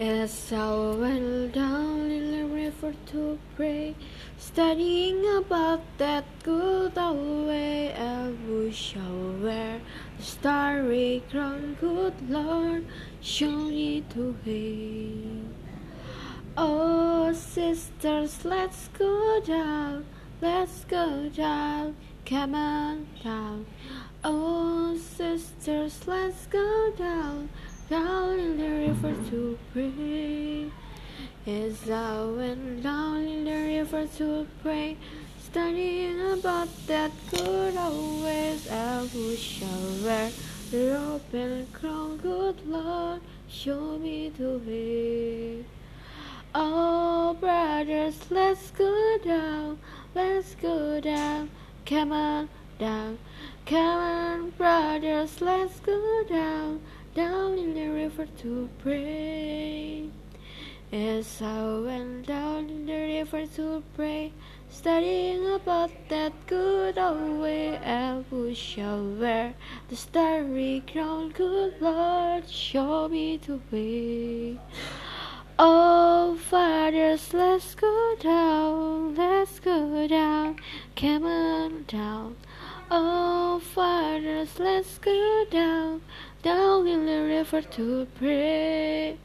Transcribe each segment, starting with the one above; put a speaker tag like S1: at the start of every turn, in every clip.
S1: As I went down in the river to pray, studying about that good old way, I wish shall wear the starry crown, good Lord, show me the way. Oh, sisters, let's go down, let's go down, come on down. Oh, sisters, let's go down down in the river to pray. As I went down in the river to pray, studying about that good old ways, I wish I wear the and crown. Good Lord, show me the way. Oh, brothers, let's go down, let's go down, come on down, come on, brothers, let's go down down in the river to pray. As I went down in the river to pray, studying about that good old way, I shall wear the starry crown. Good Lord, show me the way. Oh, fathers, let's go down, let's go down, come on down. Oh, fathers, let's go down, river to pray.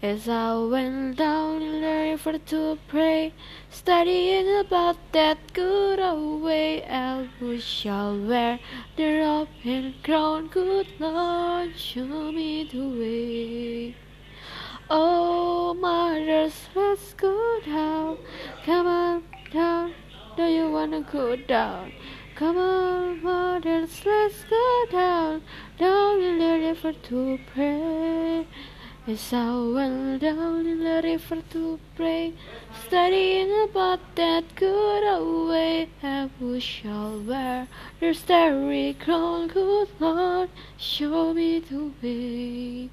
S1: As I went down in the river to pray, studying about that good old way, I shall wear the robe and crown. Good Lord, show me the way. Oh, mothers, let's go down. Come on down. Do you wanna go down? Come on, mothers, let's go down, down in the river to pray. As I went down in the river to pray, studying about that good old way, I shall wear the starry crown. Good Lord, show me the way.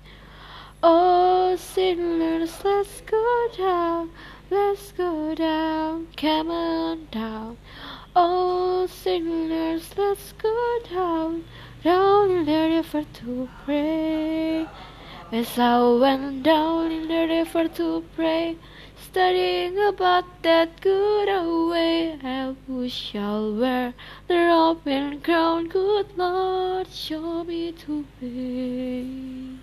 S1: Oh, sinners, let's go down, let's go down, come on down. Oh, sinners, let's go down, down in the river to pray. As I went down in the river to pray, studying about that good old way, I shall wear the and crown. Good Lord, show me to way.